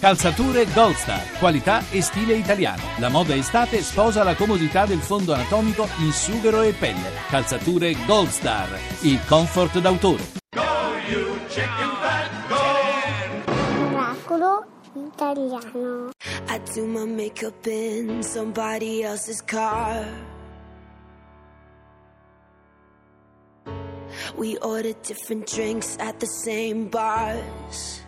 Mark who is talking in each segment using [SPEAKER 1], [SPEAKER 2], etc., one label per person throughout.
[SPEAKER 1] Calzature Gold Star, qualità e stile italiano. La moda estate sposa la comodità del fondo anatomico in sughero e pelle. Calzature Gold Star, il comfort d'autore.
[SPEAKER 2] Miracolo italiano.
[SPEAKER 3] I do my makeup in somebody else's car. We order different drinks at the same bars.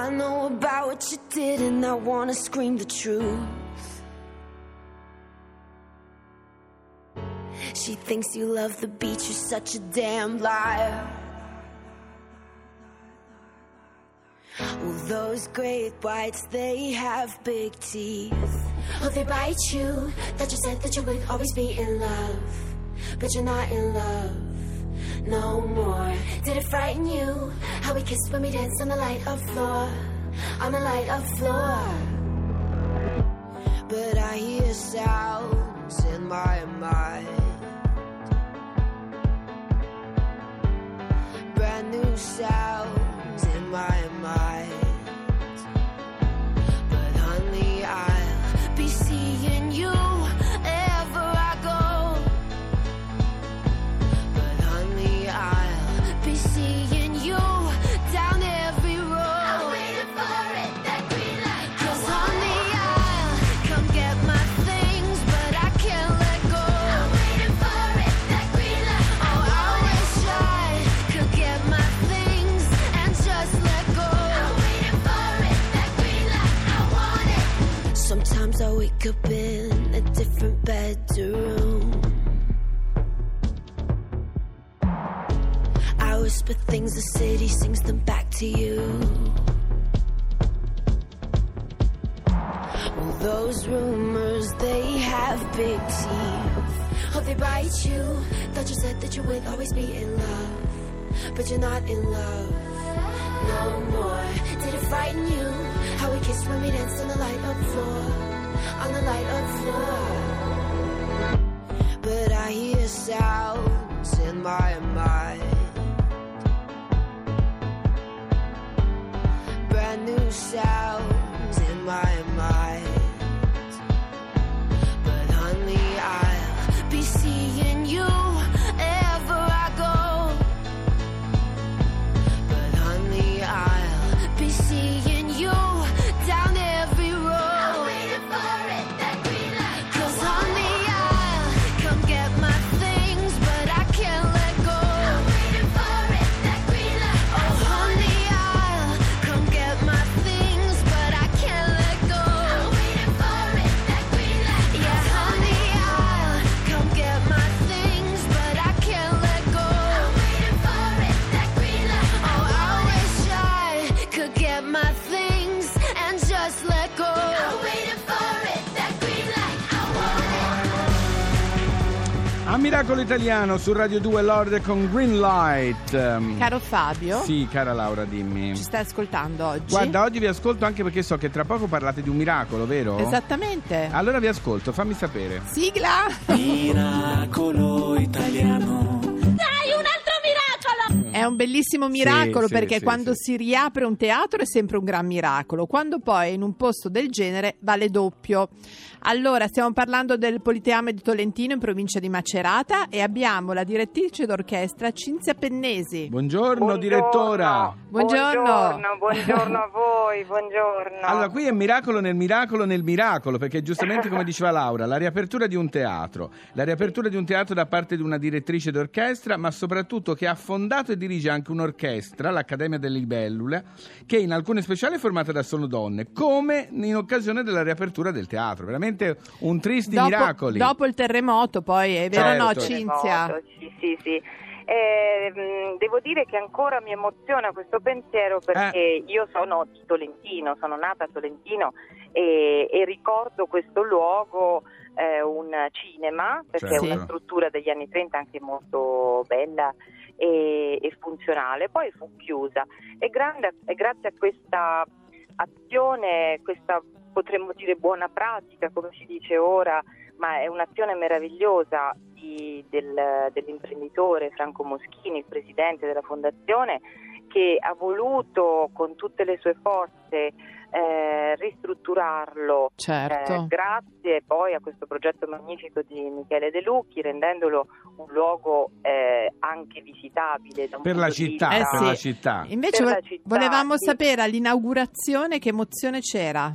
[SPEAKER 3] I know about what you did, and I wanna scream the truth. She thinks you love the beach, you're such a damn liar. Well, those great whites, they have big teeth. Oh, they bite you. That you said that you would always be in love. But you're not in love no more. Did it frighten you? How we kissed when we danced on the light of floor. On the light of floor. But I hear sounds in my mind. Brand new sounds those rumors, they have big teeth. Oh, they bite you. Thought you said that you would always be in love. But you're not in love no more. Did it frighten you? How we kissed when we danced on the light of floor. On the light of floor. But I hear sounds in my mind.
[SPEAKER 4] Miracolo Italiano su Radio 2 Lord con Green Light. Ehm,
[SPEAKER 5] Caro Fabio,
[SPEAKER 4] Sì, cara Laura, dimmi.
[SPEAKER 5] ci stai ascoltando oggi?
[SPEAKER 4] Guarda, oggi vi ascolto anche perché so che tra poco parlate di un miracolo, vero?
[SPEAKER 5] Esattamente.
[SPEAKER 4] Allora vi ascolto, fammi sapere.
[SPEAKER 5] Sigla!
[SPEAKER 6] Miracolo
[SPEAKER 5] bellissimo miracolo
[SPEAKER 4] sì,
[SPEAKER 5] perché
[SPEAKER 4] sì,
[SPEAKER 5] quando
[SPEAKER 4] sì.
[SPEAKER 5] si riapre un teatro è sempre un gran miracolo, quando poi è in un posto del genere vale doppio. Allora, stiamo parlando del Politeama di Tolentino in provincia di Macerata e abbiamo la direttrice d'orchestra Cinzia Pennesi.
[SPEAKER 4] Buongiorno, direttora.
[SPEAKER 5] Buongiorno.
[SPEAKER 7] Buongiorno, buongiorno a voi, buongiorno.
[SPEAKER 4] Allora, qui è miracolo nel miracolo nel miracolo, perché giustamente come diceva Laura, la riapertura di un teatro, la riapertura di un teatro da parte di una direttrice d'orchestra, ma soprattutto che ha fondato e dirige anche un'orchestra, l'Accademia delle Libellule, che in alcune speciali è formata da solo donne, come in occasione della riapertura del teatro. Veramente un tristi
[SPEAKER 5] Dopo,
[SPEAKER 4] miracoli.
[SPEAKER 5] dopo il terremoto, poi è vero o no,
[SPEAKER 4] Certo.
[SPEAKER 5] Cinzia?
[SPEAKER 7] Sì, sì, sì. Eh, devo dire che ancora mi emoziona questo pensiero perché
[SPEAKER 4] Eh.
[SPEAKER 7] io sono di Tolentino, sono nata a Tolentino e, e ricordo questo luogo eh, un cinema, perché
[SPEAKER 4] Certo.
[SPEAKER 7] è una struttura degli anni 30 anche molto bella e, e funzionale. Poi fu chiusa e, grande- e grazie a questa azione, questa potremmo dire buona pratica, come si dice ora, ma è un'azione meravigliosa di- del- dell'imprenditore Franco Moschini, il presidente della fondazione, che ha voluto con tutte le sue forze eh, ristrutturarlo
[SPEAKER 5] Certo.
[SPEAKER 7] eh, grazie poi a questo progetto magnifico di Michele De Lucchi, rendendolo un luogo eh, anche visitabile da un
[SPEAKER 4] Per la città,
[SPEAKER 5] Eh
[SPEAKER 4] per
[SPEAKER 5] sì.
[SPEAKER 4] la città.
[SPEAKER 5] Invece
[SPEAKER 7] Per la
[SPEAKER 5] vo-
[SPEAKER 7] città,
[SPEAKER 5] volevamo
[SPEAKER 7] sì.
[SPEAKER 5] sapere all'inaugurazione che emozione c'era.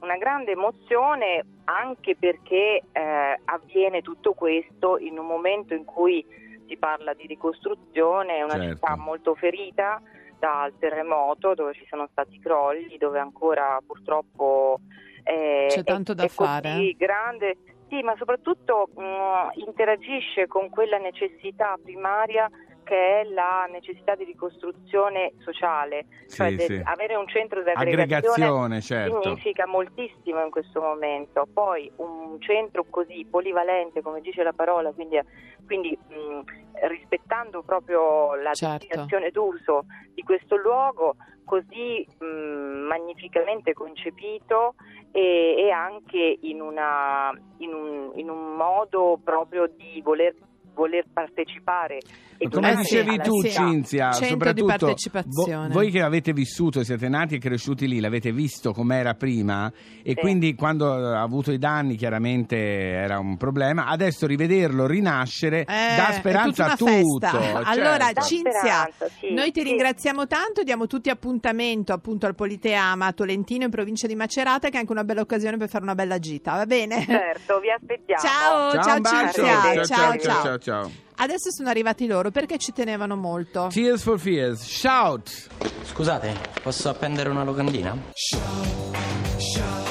[SPEAKER 7] una grande emozione anche perché eh, avviene tutto questo in un momento in cui si parla di ricostruzione, è una
[SPEAKER 4] Certo.
[SPEAKER 7] città molto ferita dal terremoto dove ci sono stati crolli, dove ancora purtroppo eh,
[SPEAKER 5] C'è
[SPEAKER 7] è-
[SPEAKER 5] tanto da
[SPEAKER 7] è così
[SPEAKER 5] fare.
[SPEAKER 7] grande. Sì, ma soprattutto mh, interagisce con quella necessità primaria che è la necessità di ricostruzione sociale, cioè
[SPEAKER 4] Sì,
[SPEAKER 7] de-
[SPEAKER 4] sì.
[SPEAKER 7] avere un centro di aggregazione
[SPEAKER 4] Aggregazione, certo.
[SPEAKER 7] significa moltissimo in questo momento. Poi un centro così polivalente, come dice la parola, quindi, quindi, mh, rispettando proprio la
[SPEAKER 5] Certo.
[SPEAKER 7] destinazione d'uso di questo luogo, così mh, magnificamente concepito e, e anche in, una- in un, in un modo proprio di voler, voler partecipare. e
[SPEAKER 4] Come dicevi tu,
[SPEAKER 7] città.
[SPEAKER 4] Cinzia, soprattutto
[SPEAKER 5] partecipazione.
[SPEAKER 4] vo- voi che avete vissuto, siete nati e cresciuti lì, l'avete visto com'era prima e
[SPEAKER 7] Sì.
[SPEAKER 4] quindi quando ha avuto i danni chiaramente era un problema. Adesso rivederlo rinascere
[SPEAKER 5] Eh,
[SPEAKER 4] dà speranza a tutto.
[SPEAKER 5] festa. Allora,
[SPEAKER 4] certo.
[SPEAKER 7] Dà
[SPEAKER 5] Cinzia,
[SPEAKER 7] sì,
[SPEAKER 5] noi ti
[SPEAKER 7] sì.
[SPEAKER 5] ringraziamo tanto, diamo tutti appuntamento appunto al Politeama a Tolentino in provincia di Macerata che è anche una bella occasione per fare una bella gita, va bene?
[SPEAKER 7] Certo, vi aspettiamo.
[SPEAKER 5] Ciao,
[SPEAKER 4] Ciao,
[SPEAKER 5] ciao. Cinzia,
[SPEAKER 4] ciao,
[SPEAKER 5] ciao,
[SPEAKER 4] ciao, ciao, ciao.
[SPEAKER 5] Adesso sono arrivati loro perché ci tenevano molto.
[SPEAKER 4] Tears for Fears, shout!
[SPEAKER 8] Scusate, posso appendere una locandina?
[SPEAKER 6] These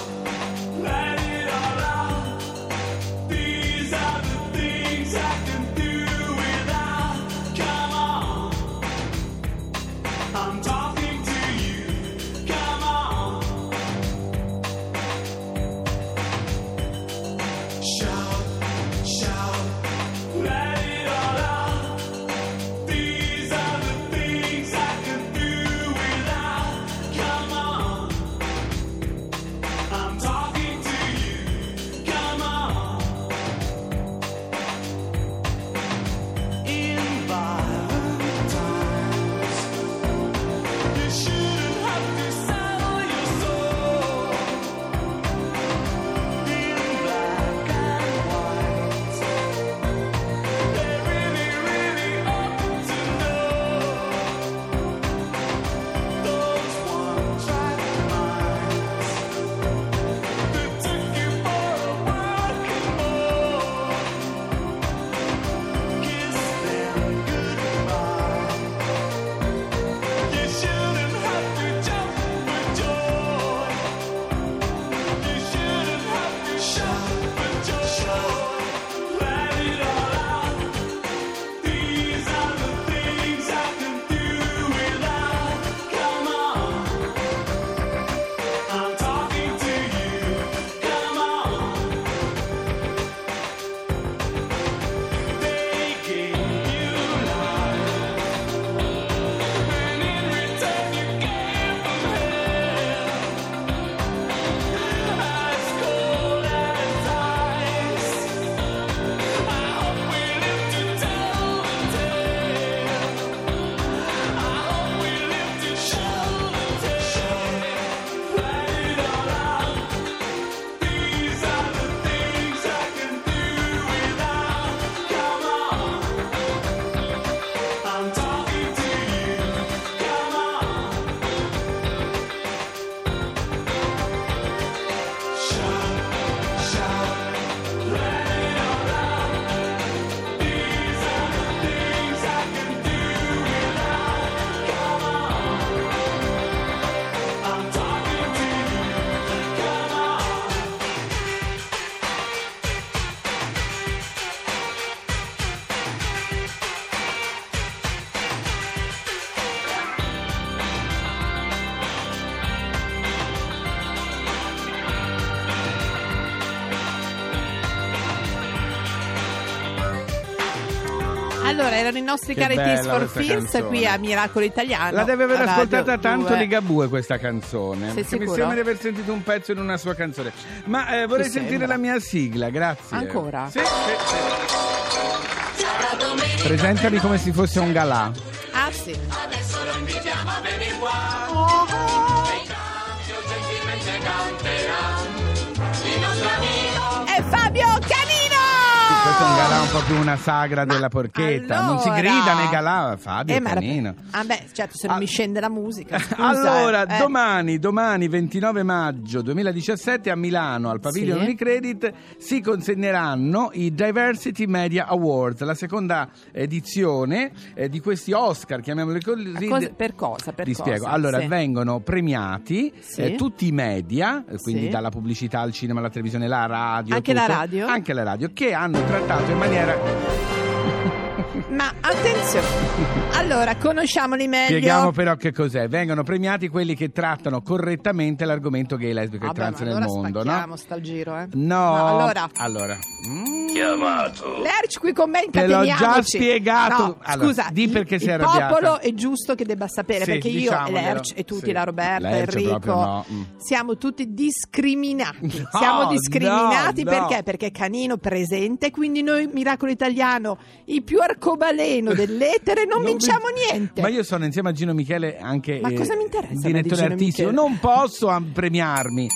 [SPEAKER 5] Allora, erano i nostri
[SPEAKER 4] Che
[SPEAKER 5] cari
[SPEAKER 4] bella
[SPEAKER 5] for
[SPEAKER 4] canzone.
[SPEAKER 5] qui a Miracolo Italiano.
[SPEAKER 4] La deve aver ascoltata tanto
[SPEAKER 5] 2.
[SPEAKER 4] Ligabue questa canzone.
[SPEAKER 5] Sei
[SPEAKER 4] mi sembra di aver sentito un pezzo in una sua canzone. Ma eh, vorrei
[SPEAKER 5] Mi
[SPEAKER 4] sentire
[SPEAKER 5] sembra.
[SPEAKER 4] la mia sigla, grazie.
[SPEAKER 5] Ancora?
[SPEAKER 4] Sì, sì, sì. Presentami come se fosse un galà.
[SPEAKER 5] Ah sì.
[SPEAKER 6] lo invitiamo a venire
[SPEAKER 4] Questo è un galà un po' più una sagra della porchetta. Non si
[SPEAKER 5] allora-
[SPEAKER 4] grida nei galà, Fabio
[SPEAKER 5] Eh, ma era-
[SPEAKER 4] Canino.
[SPEAKER 5] Ah beh, certo, se non
[SPEAKER 4] Ah.
[SPEAKER 5] mi scende la musica. scusa,
[SPEAKER 4] Allora,
[SPEAKER 5] eh.
[SPEAKER 4] domani, domani 29 maggio 2017 a Milano al Pavilion
[SPEAKER 5] Sì.
[SPEAKER 4] Unicredit si consegneranno i Diversity Media Awards, la seconda edizione eh, di questi Oscar, chiamiamoli così.
[SPEAKER 5] Ma cosa- per cosa? Per
[SPEAKER 4] Ti
[SPEAKER 5] cosa?
[SPEAKER 4] spiego. Allora,
[SPEAKER 5] Sì.
[SPEAKER 4] vengono premiati
[SPEAKER 5] Sì.
[SPEAKER 4] eh, tutti i media, eh, quindi
[SPEAKER 5] Sì.
[SPEAKER 4] dalla pubblicità al cinema, alla televisione, la radio.
[SPEAKER 5] Anche la
[SPEAKER 4] tutto,
[SPEAKER 5] radio?
[SPEAKER 4] Anche la radio, che hanno trattato in maniera.
[SPEAKER 5] Ma attenzione, allora conosciamoli meglio.
[SPEAKER 4] Spieghiamo però che cos'è. Vengono premiati quelli che trattano correttamente l'argomento gay, lesbico e
[SPEAKER 5] Vabbè,
[SPEAKER 4] trans
[SPEAKER 5] ma
[SPEAKER 4] nel
[SPEAKER 5] allora
[SPEAKER 4] mondo,
[SPEAKER 5] spacchiamo
[SPEAKER 4] no?
[SPEAKER 5] sta al giro, eh.
[SPEAKER 4] No.
[SPEAKER 5] allora,
[SPEAKER 4] Allora. Mm.
[SPEAKER 5] Lerch qui con me
[SPEAKER 4] Te l'ho già spiegato.
[SPEAKER 5] No,
[SPEAKER 4] Allora,
[SPEAKER 5] scusa,
[SPEAKER 4] di
[SPEAKER 5] il-
[SPEAKER 4] perché sei
[SPEAKER 5] il
[SPEAKER 4] arrabbiata.
[SPEAKER 5] popolo è giusto che debba sapere
[SPEAKER 4] Sì,
[SPEAKER 5] perché io. Lerch e tutti,
[SPEAKER 4] Sì.
[SPEAKER 5] la Roberta,
[SPEAKER 4] Lerch
[SPEAKER 5] Enrico,
[SPEAKER 4] proprio no. Mm.
[SPEAKER 5] siamo tutti discriminati.
[SPEAKER 4] No,
[SPEAKER 5] siamo discriminati
[SPEAKER 4] no,
[SPEAKER 5] perché?
[SPEAKER 4] no.
[SPEAKER 5] Perché Canino presente, quindi noi Miracolo Italiano, i più arcobaleno dell'etere, non,
[SPEAKER 4] Non
[SPEAKER 5] vinciamo
[SPEAKER 4] vi-
[SPEAKER 5] niente.
[SPEAKER 4] Ma io sono insieme a Gino Michele anche
[SPEAKER 5] Ma
[SPEAKER 4] eh,
[SPEAKER 5] cosa mi interessa di
[SPEAKER 4] direttore artistico.
[SPEAKER 5] Michele?
[SPEAKER 4] Non posso premiarmi.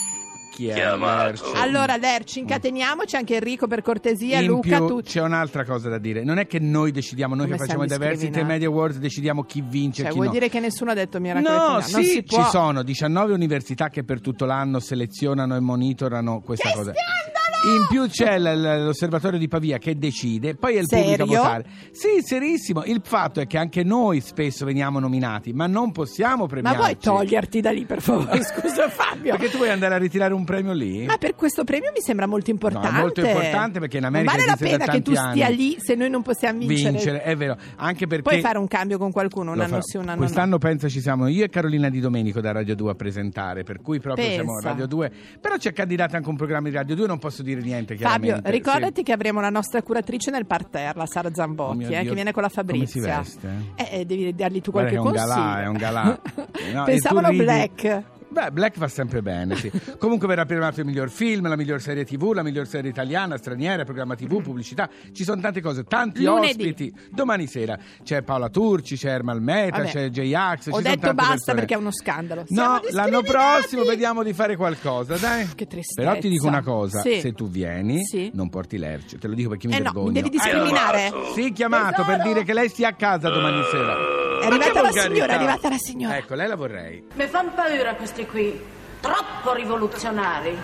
[SPEAKER 4] Chi è? Lerch?
[SPEAKER 5] Allora Lerch, incateniamoci anche Enrico per cortesia,
[SPEAKER 4] In
[SPEAKER 5] Luca,
[SPEAKER 4] più
[SPEAKER 5] tu...
[SPEAKER 4] c'è un'altra cosa da dire. Non è che noi decidiamo, noi
[SPEAKER 5] Come
[SPEAKER 4] che facciamo i Diversity
[SPEAKER 5] discriminati?
[SPEAKER 4] Media Awards, decidiamo chi vince e
[SPEAKER 5] Cioè,
[SPEAKER 4] chi
[SPEAKER 5] vuoi
[SPEAKER 4] no.
[SPEAKER 5] dire che nessuno ha detto Miracolo
[SPEAKER 4] No,
[SPEAKER 5] Italiano? Non
[SPEAKER 4] sì,
[SPEAKER 5] si può.
[SPEAKER 4] ci sono 19 università che per tutto l'anno selezionano e monitorano questa
[SPEAKER 5] Che
[SPEAKER 4] cosa.
[SPEAKER 5] scandalo!
[SPEAKER 4] In più c'è l- l'osservatorio di Pavia che decide, poi è il pubblico a
[SPEAKER 5] Serio?
[SPEAKER 4] votare. Sì, serissimo. Il fatto è che anche noi spesso veniamo nominati, ma non possiamo
[SPEAKER 5] Ma
[SPEAKER 4] premiarci.
[SPEAKER 5] vuoi toglierti da lì, per favore? Scusa Fabio.
[SPEAKER 4] Perché tu vuoi andare a ritirare un premio lì?
[SPEAKER 5] Ma per questo premio mi sembra molto importante.
[SPEAKER 4] No, è molto importante perché in America
[SPEAKER 5] Non vale la pena che tu
[SPEAKER 4] tanti
[SPEAKER 5] stia
[SPEAKER 4] anni.
[SPEAKER 5] lì se noi non possiamo vincere.
[SPEAKER 4] Vincere, è vero. Anche perché
[SPEAKER 5] Puoi fare un cambio con qualcuno, un
[SPEAKER 4] Lo
[SPEAKER 5] anno
[SPEAKER 4] farò.
[SPEAKER 5] sì, un anno
[SPEAKER 4] Quest'anno penso ci siamo io e Carolina Di Domenico da Radio 2 a presentare, per cui proprio
[SPEAKER 5] Pensa.
[SPEAKER 4] siamo Radio 2. Però c'è candidata anche un programma di Radio 2, non posso dire niente
[SPEAKER 5] no. Fabio, ricordati
[SPEAKER 4] Sì.
[SPEAKER 5] che avremo la nostra curatrice nel parterre, la Sara
[SPEAKER 4] Oh
[SPEAKER 5] Zambocchi,
[SPEAKER 4] mio
[SPEAKER 5] eh, che viene con la
[SPEAKER 4] come si
[SPEAKER 5] Fabrizia.
[SPEAKER 4] veste?
[SPEAKER 5] Eh, eh, devi dargli tu
[SPEAKER 4] Guarda
[SPEAKER 5] qualche
[SPEAKER 4] che è
[SPEAKER 5] consiglio.
[SPEAKER 4] galà, è un galà. No,
[SPEAKER 5] Pensavano black.
[SPEAKER 4] Beh, Black va sempre bene, sì. Comunque verrà premiato il miglior film, la miglior serie TV, la miglior serie italiana, straniera, programma TV, pubblicità. Ci sono tante cose, tanti
[SPEAKER 5] Lunedì.
[SPEAKER 4] ospiti. Domani sera c'è Paola Turci, c'è Ermal Meta,
[SPEAKER 5] Vabbè.
[SPEAKER 4] c'è J-Ax. ci
[SPEAKER 5] Ho
[SPEAKER 4] sono
[SPEAKER 5] detto basta
[SPEAKER 4] persone.
[SPEAKER 5] perché è uno scandalo. Siamo
[SPEAKER 4] No, l'anno prossimo vediamo di fare qualcosa, dai.
[SPEAKER 5] Che tristezza.
[SPEAKER 4] Però ti dico una cosa,
[SPEAKER 5] Sì.
[SPEAKER 4] se tu vieni,
[SPEAKER 5] Sì.
[SPEAKER 4] non porti Lerch, te lo dico perché mi
[SPEAKER 5] Eh no,
[SPEAKER 4] vergogno.
[SPEAKER 5] mi devi discriminare.
[SPEAKER 4] Sì, chiamato
[SPEAKER 5] Tesoro.
[SPEAKER 4] per dire che lei stia a casa domani sera.
[SPEAKER 5] È arrivata la signora, è arrivata la signora.
[SPEAKER 4] Ecco, lei la vorrei.
[SPEAKER 9] Mi fanno paura questi qui, troppo rivoluzionari.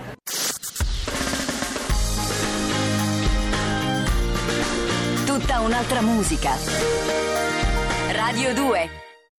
[SPEAKER 10] Tutta un'altra musica. Radio 2